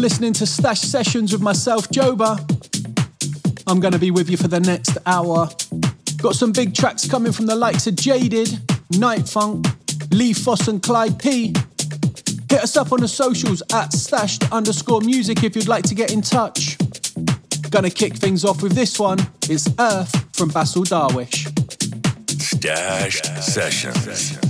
listening to Stash Sessions with myself, Joba. I'm going to be with you for the next hour. Got some big tracks coming from the likes of Jaded, Night Funk, Lee Foss and Clyde P. Hit us up on the socials at stashed underscore music if you'd like to get in touch. Gonna kick things off with this one. It's Earth from Basil Darwish. Stashed Sessions.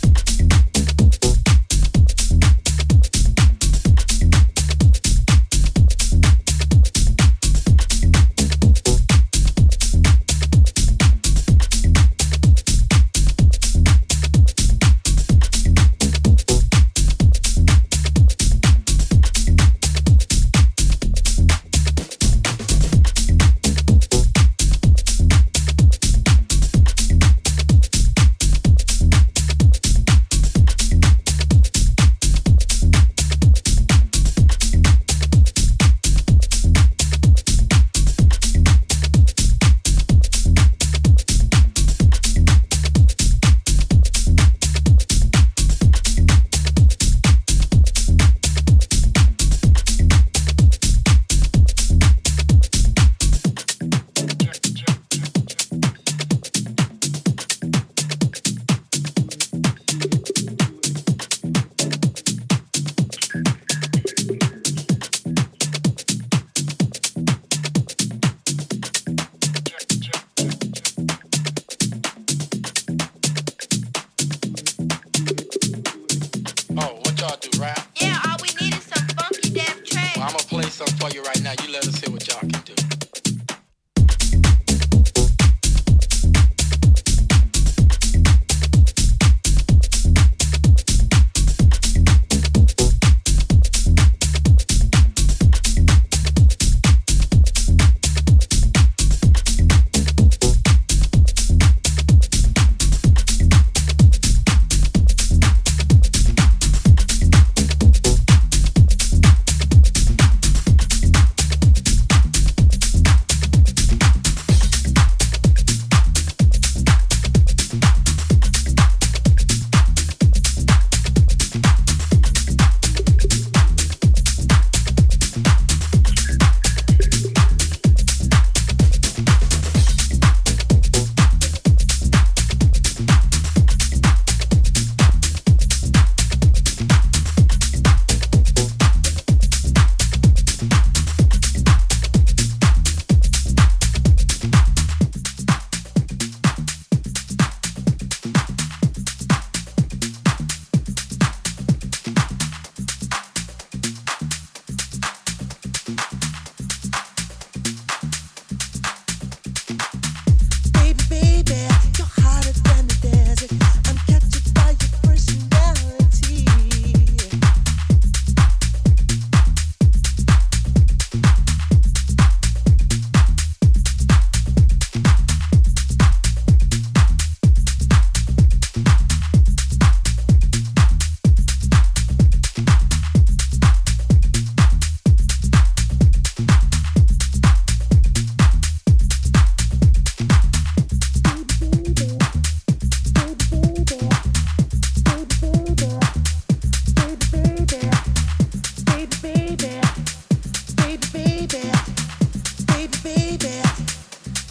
baby,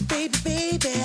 baby, baby.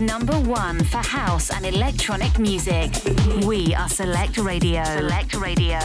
Number one for house and electronic music. We are Select Radio. Select Radio.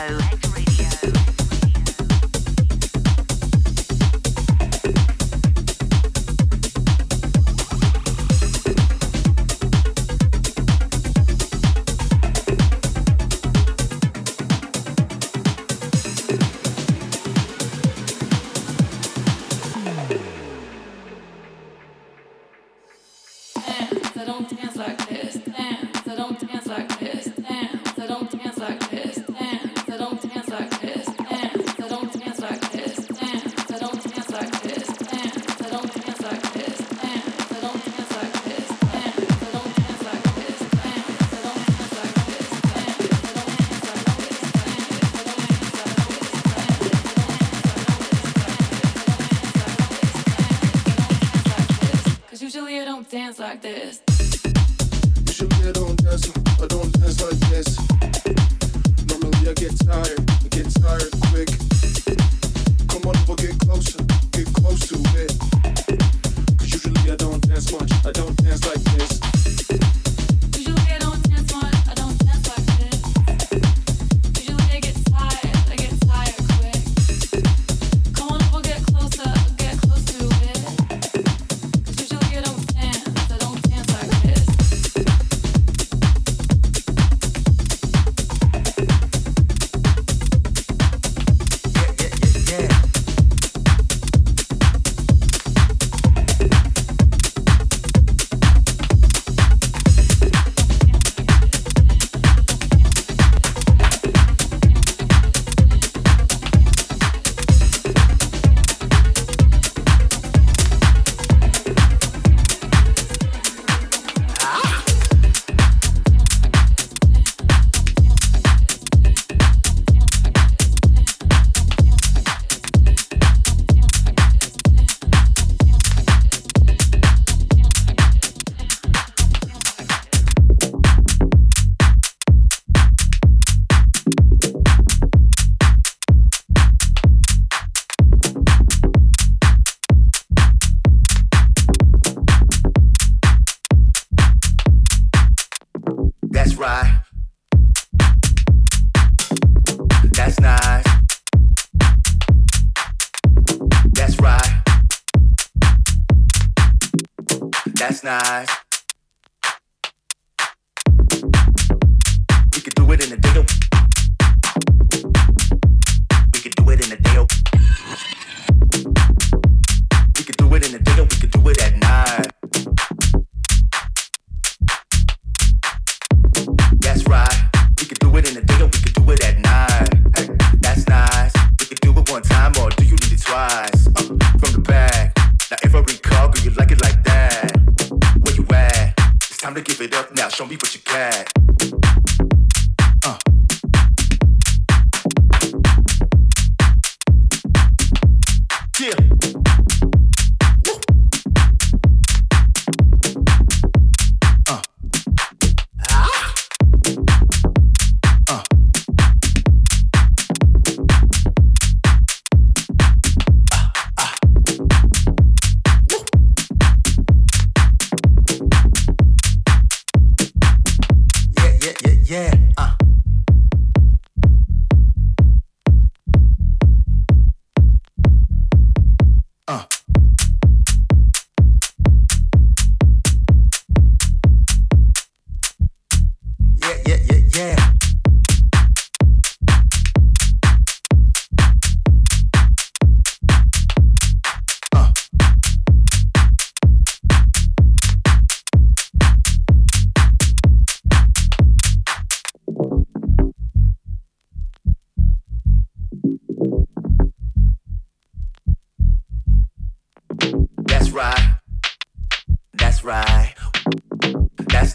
nice.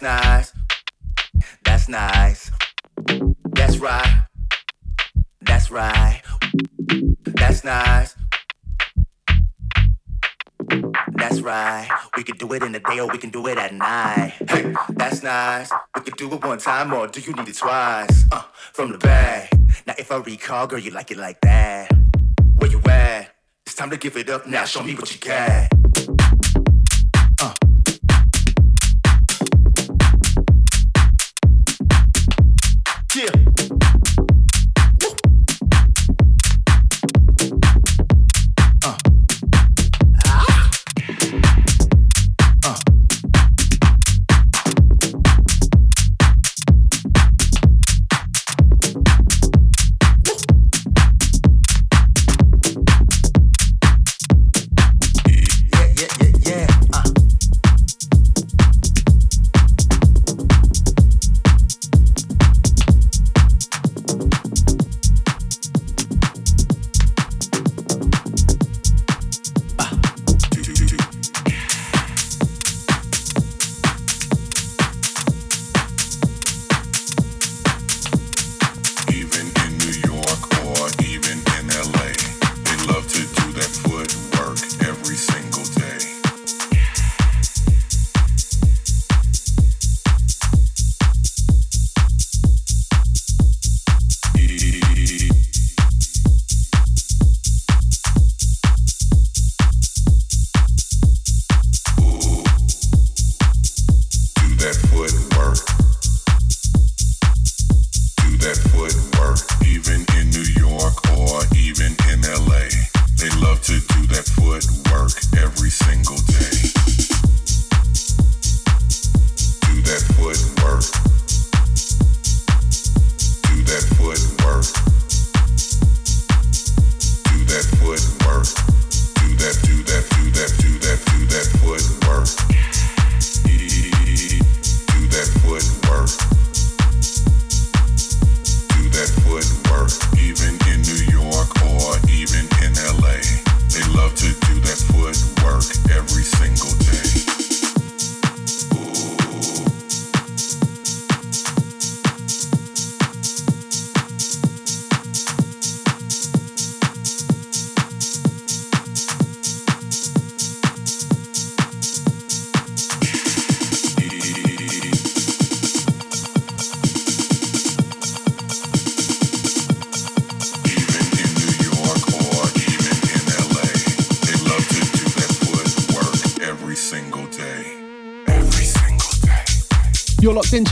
That's nice. That's nice. That's right. That's right. That's nice. That's right. We can do it in the day or we can do it at night. Hey, that's nice. We can do it one time or do you need it twice? Uh, from the back. Now if I recall, girl, you like it like that. Where you at? It's time to give it up now. Show me what you got.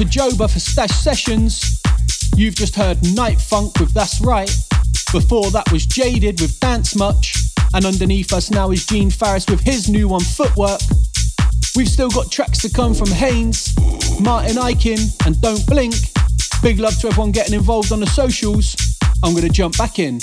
Joba for Stash Sessions. You've just heard Night Funk with That's Right. Before that was Jaded with Dance Much. And underneath us now is Gene Farris with his new one, Footwork. We've still got tracks to come from Haynes, Martin Ikin, and Don't Blink. Big love to everyone getting involved on the socials. I'm going to jump back in.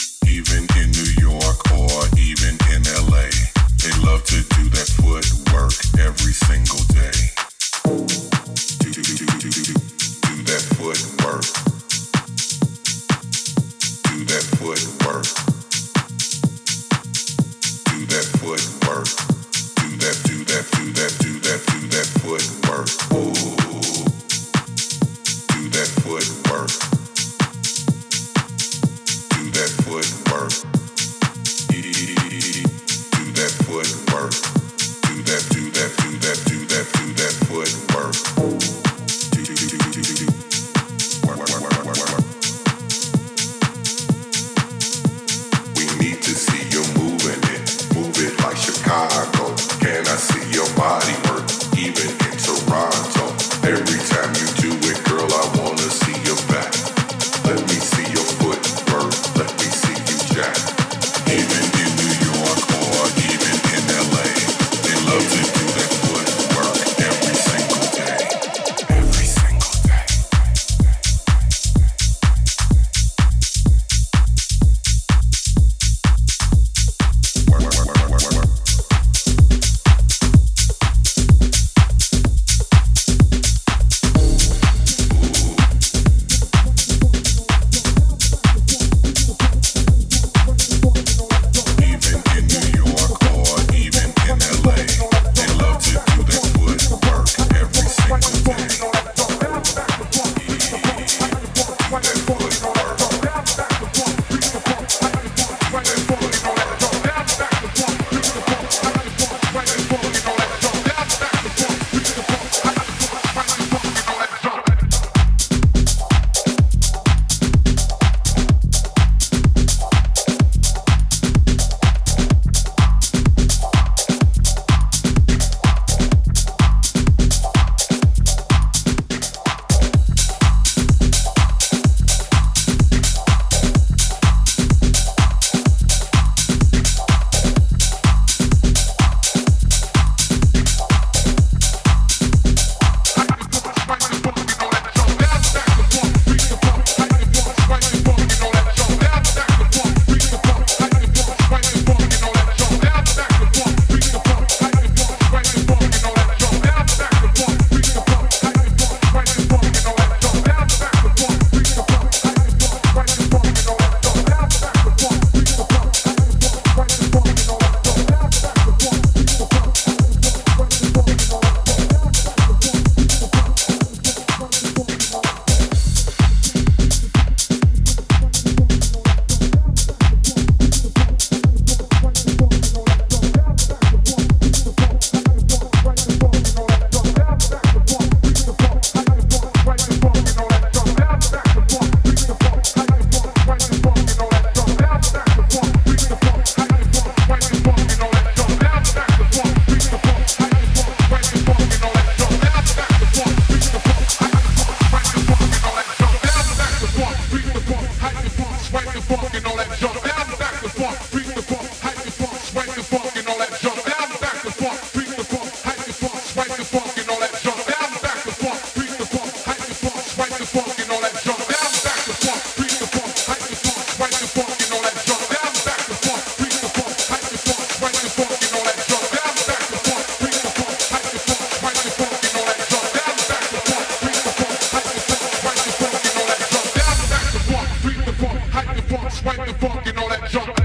despite the funk and all that junk.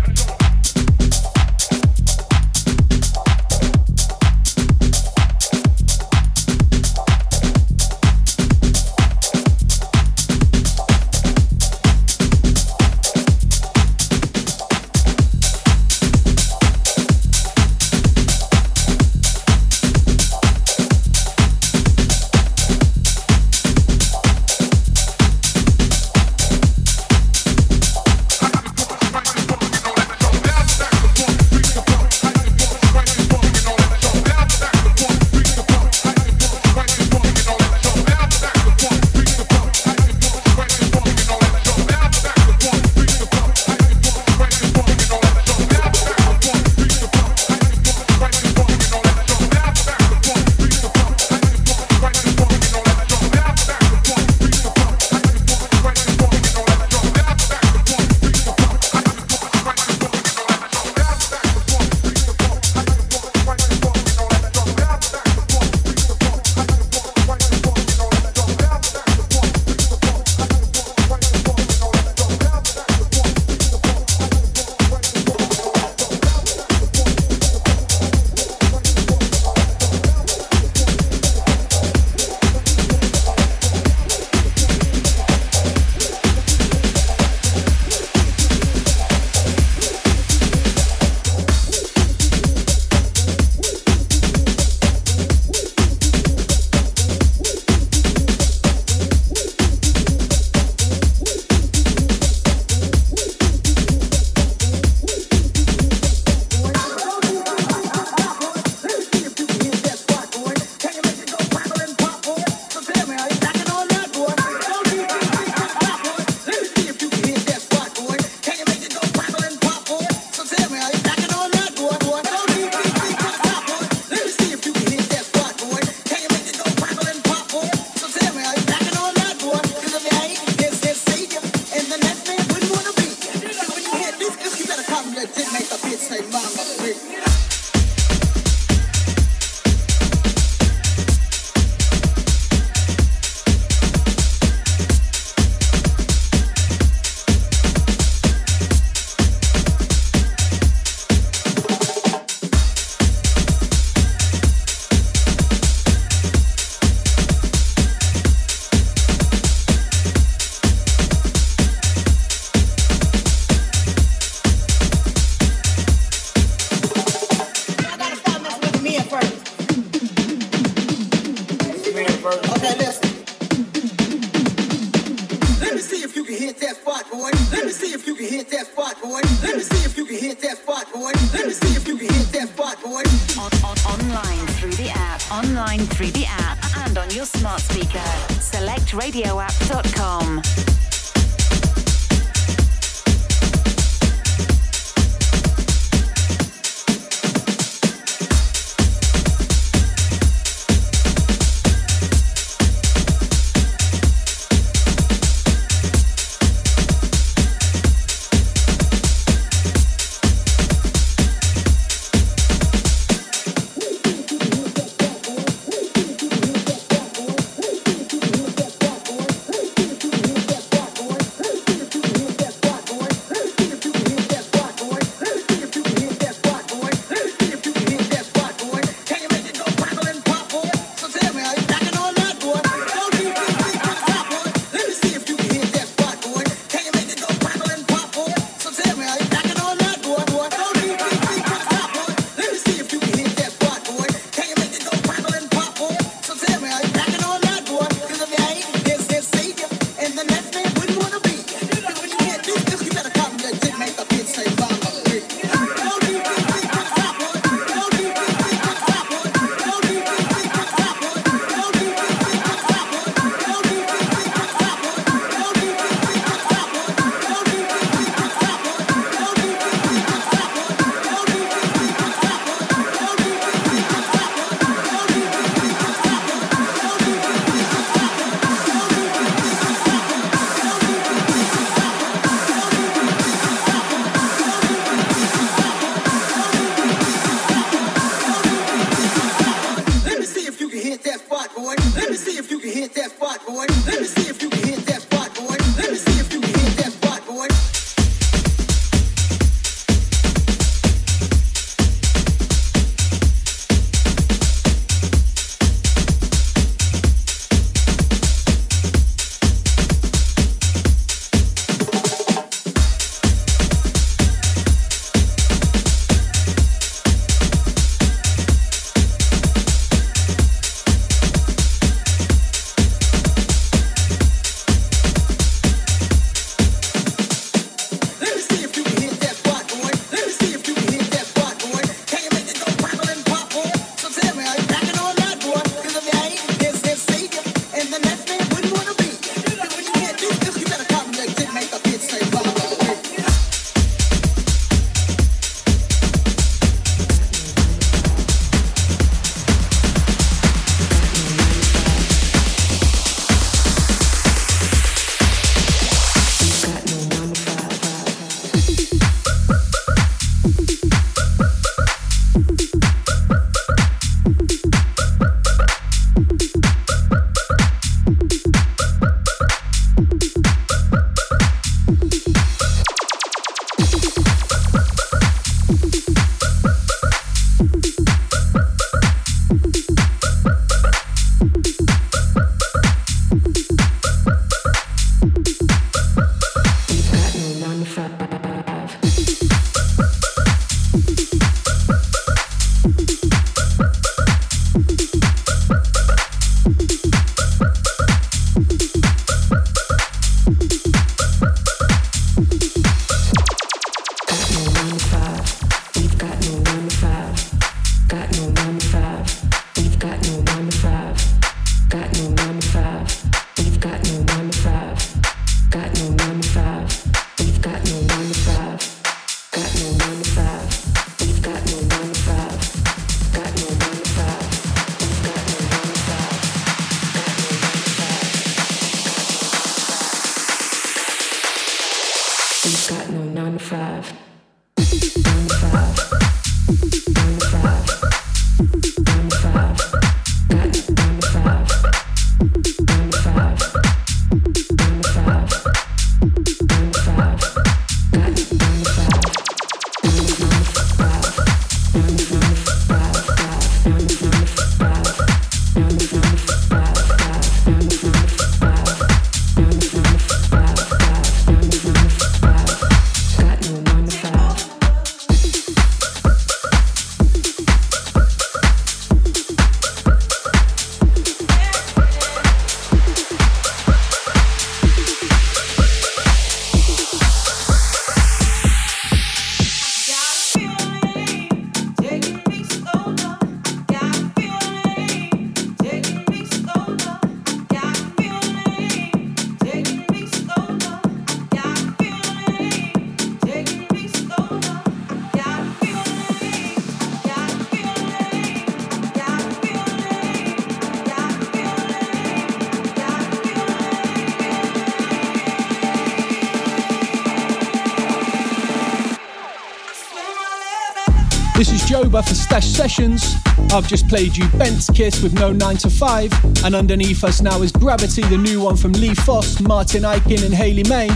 For Stash Sessions. I've just played you Bent's Kiss with No 9 to 5, and underneath us now is Gravity, the new one from Lee Foss, Martin Ikin, and Hayley May.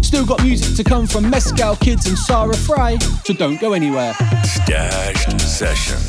Still got music to come from Mescal Kids and Sarah Fry, so don't go anywhere. Stashed Sessions.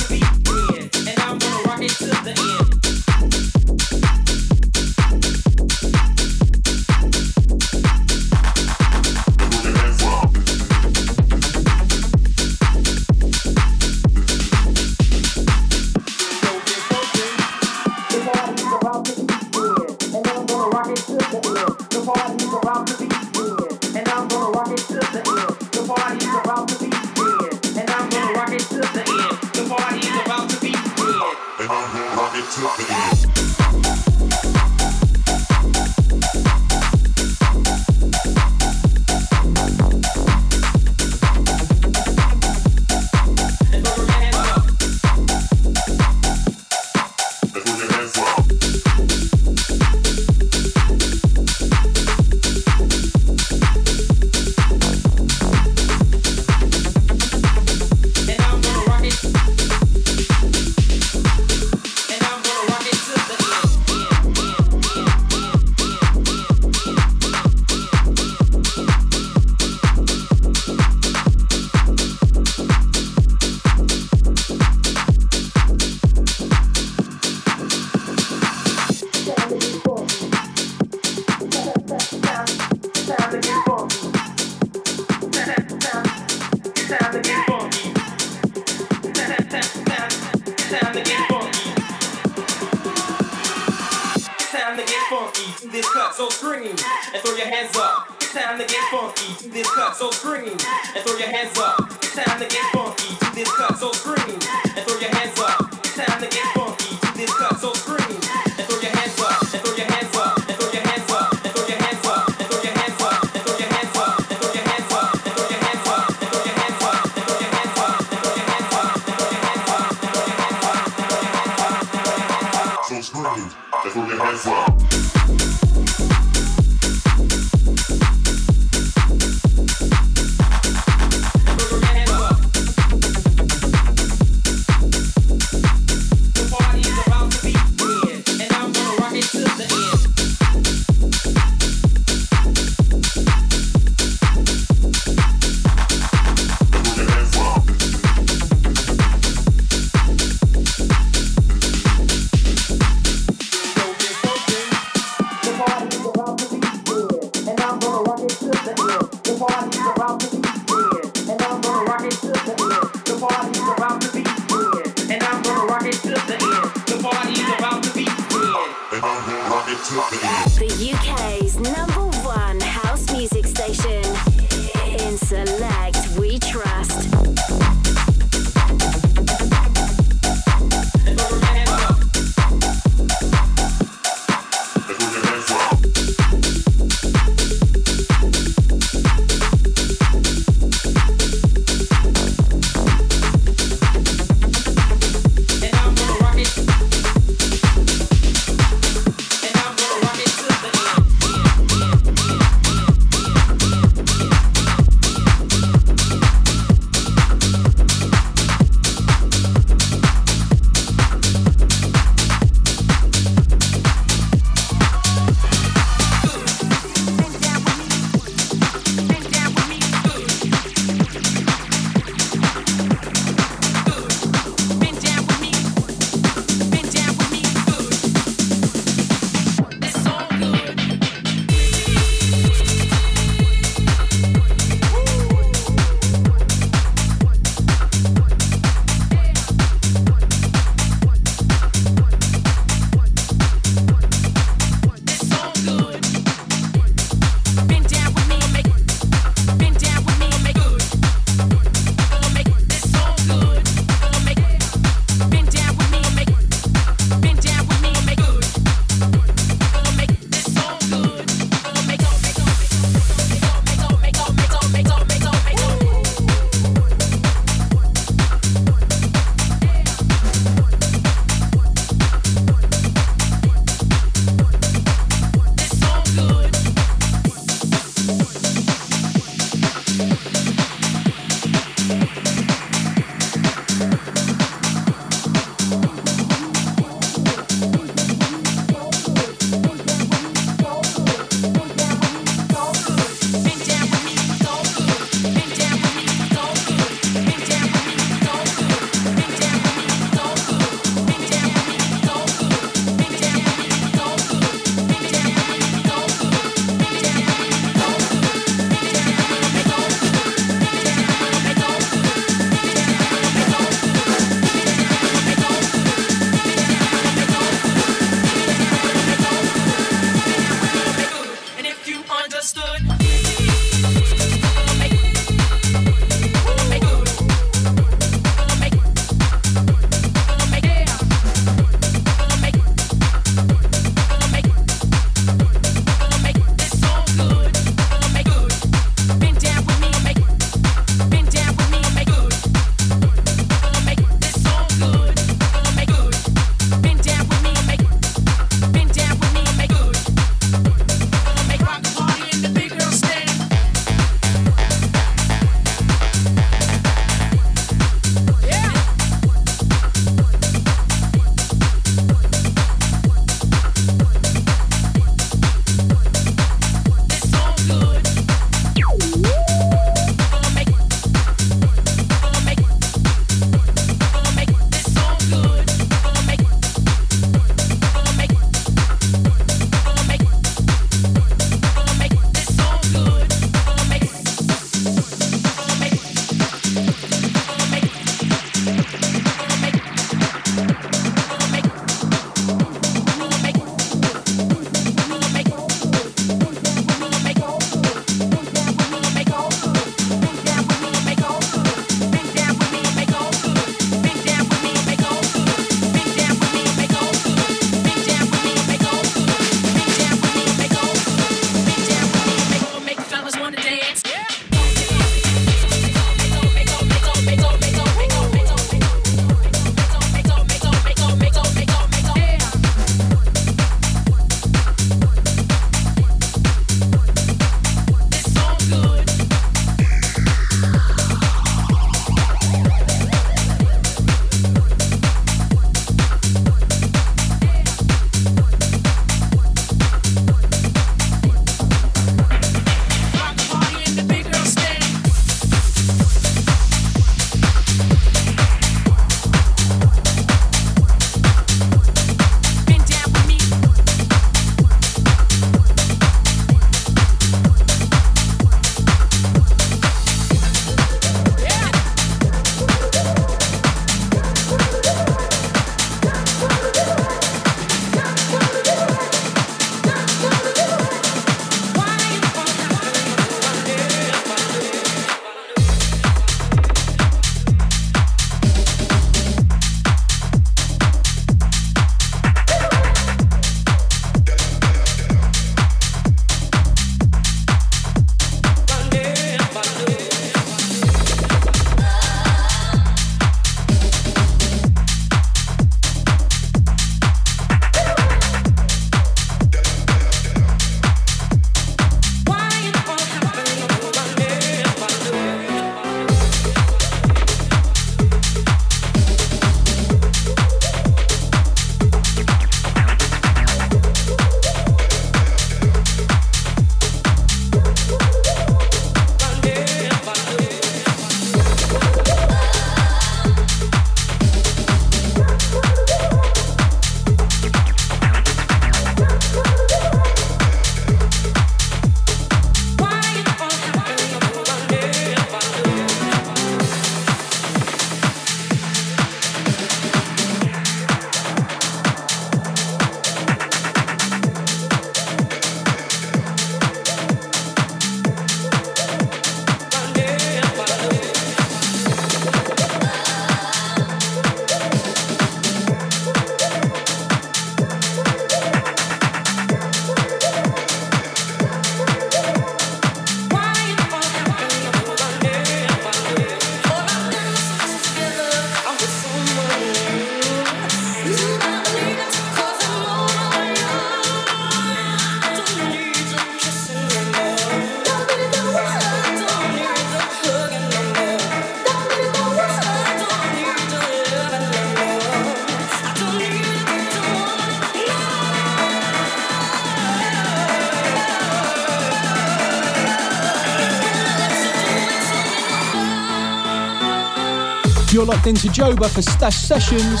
You're into Joba for Stashed Sessions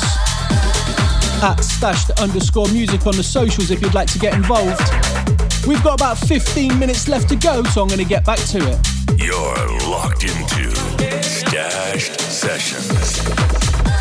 at stashed underscore music on the socials if you'd like to get involved. We've got about 15 minutes left to go, so I'm going to get back to it. You're locked into Stashed Sessions.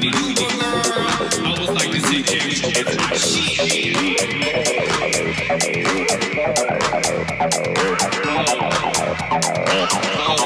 new. I was like, to ain't Cambridge, Oh. oh.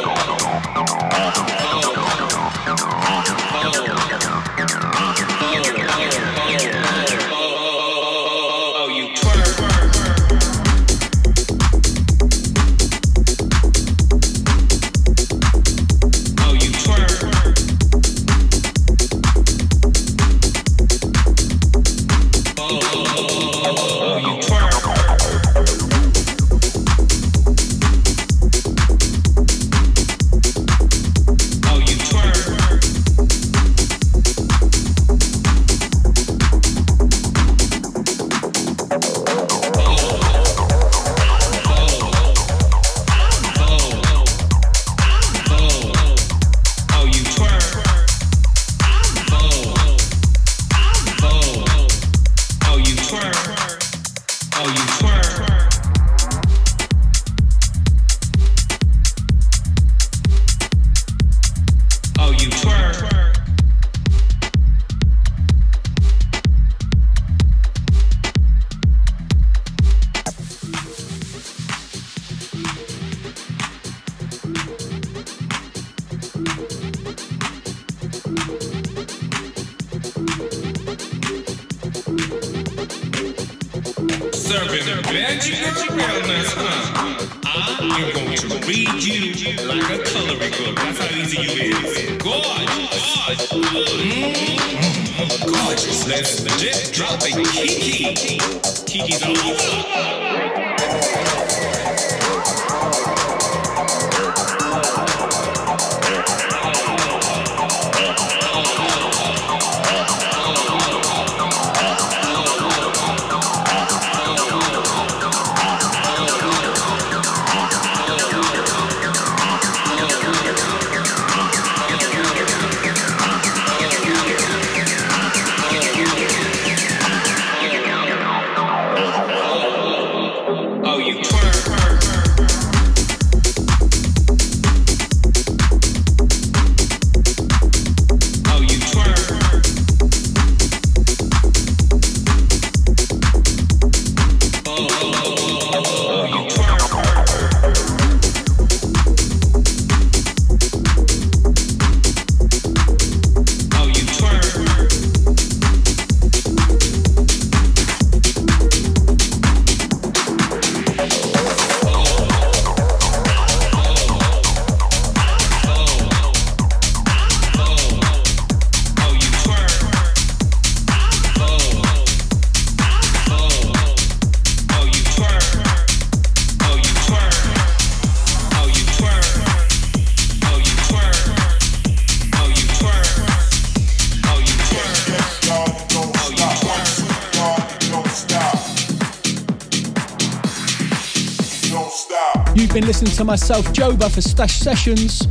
To myself, Joba, for Stashed Sessions.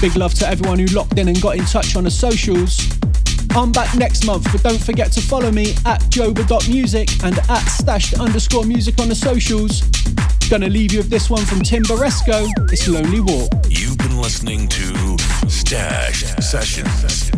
Big love to everyone who locked in and got in touch on the socials. I'm back next month, but don't forget to follow me at joba.music and at stashed underscore music on the socials. Gonna leave you with this one from Tim Baresco. It's Lonely Walk. You've been listening to Stashed Sessions.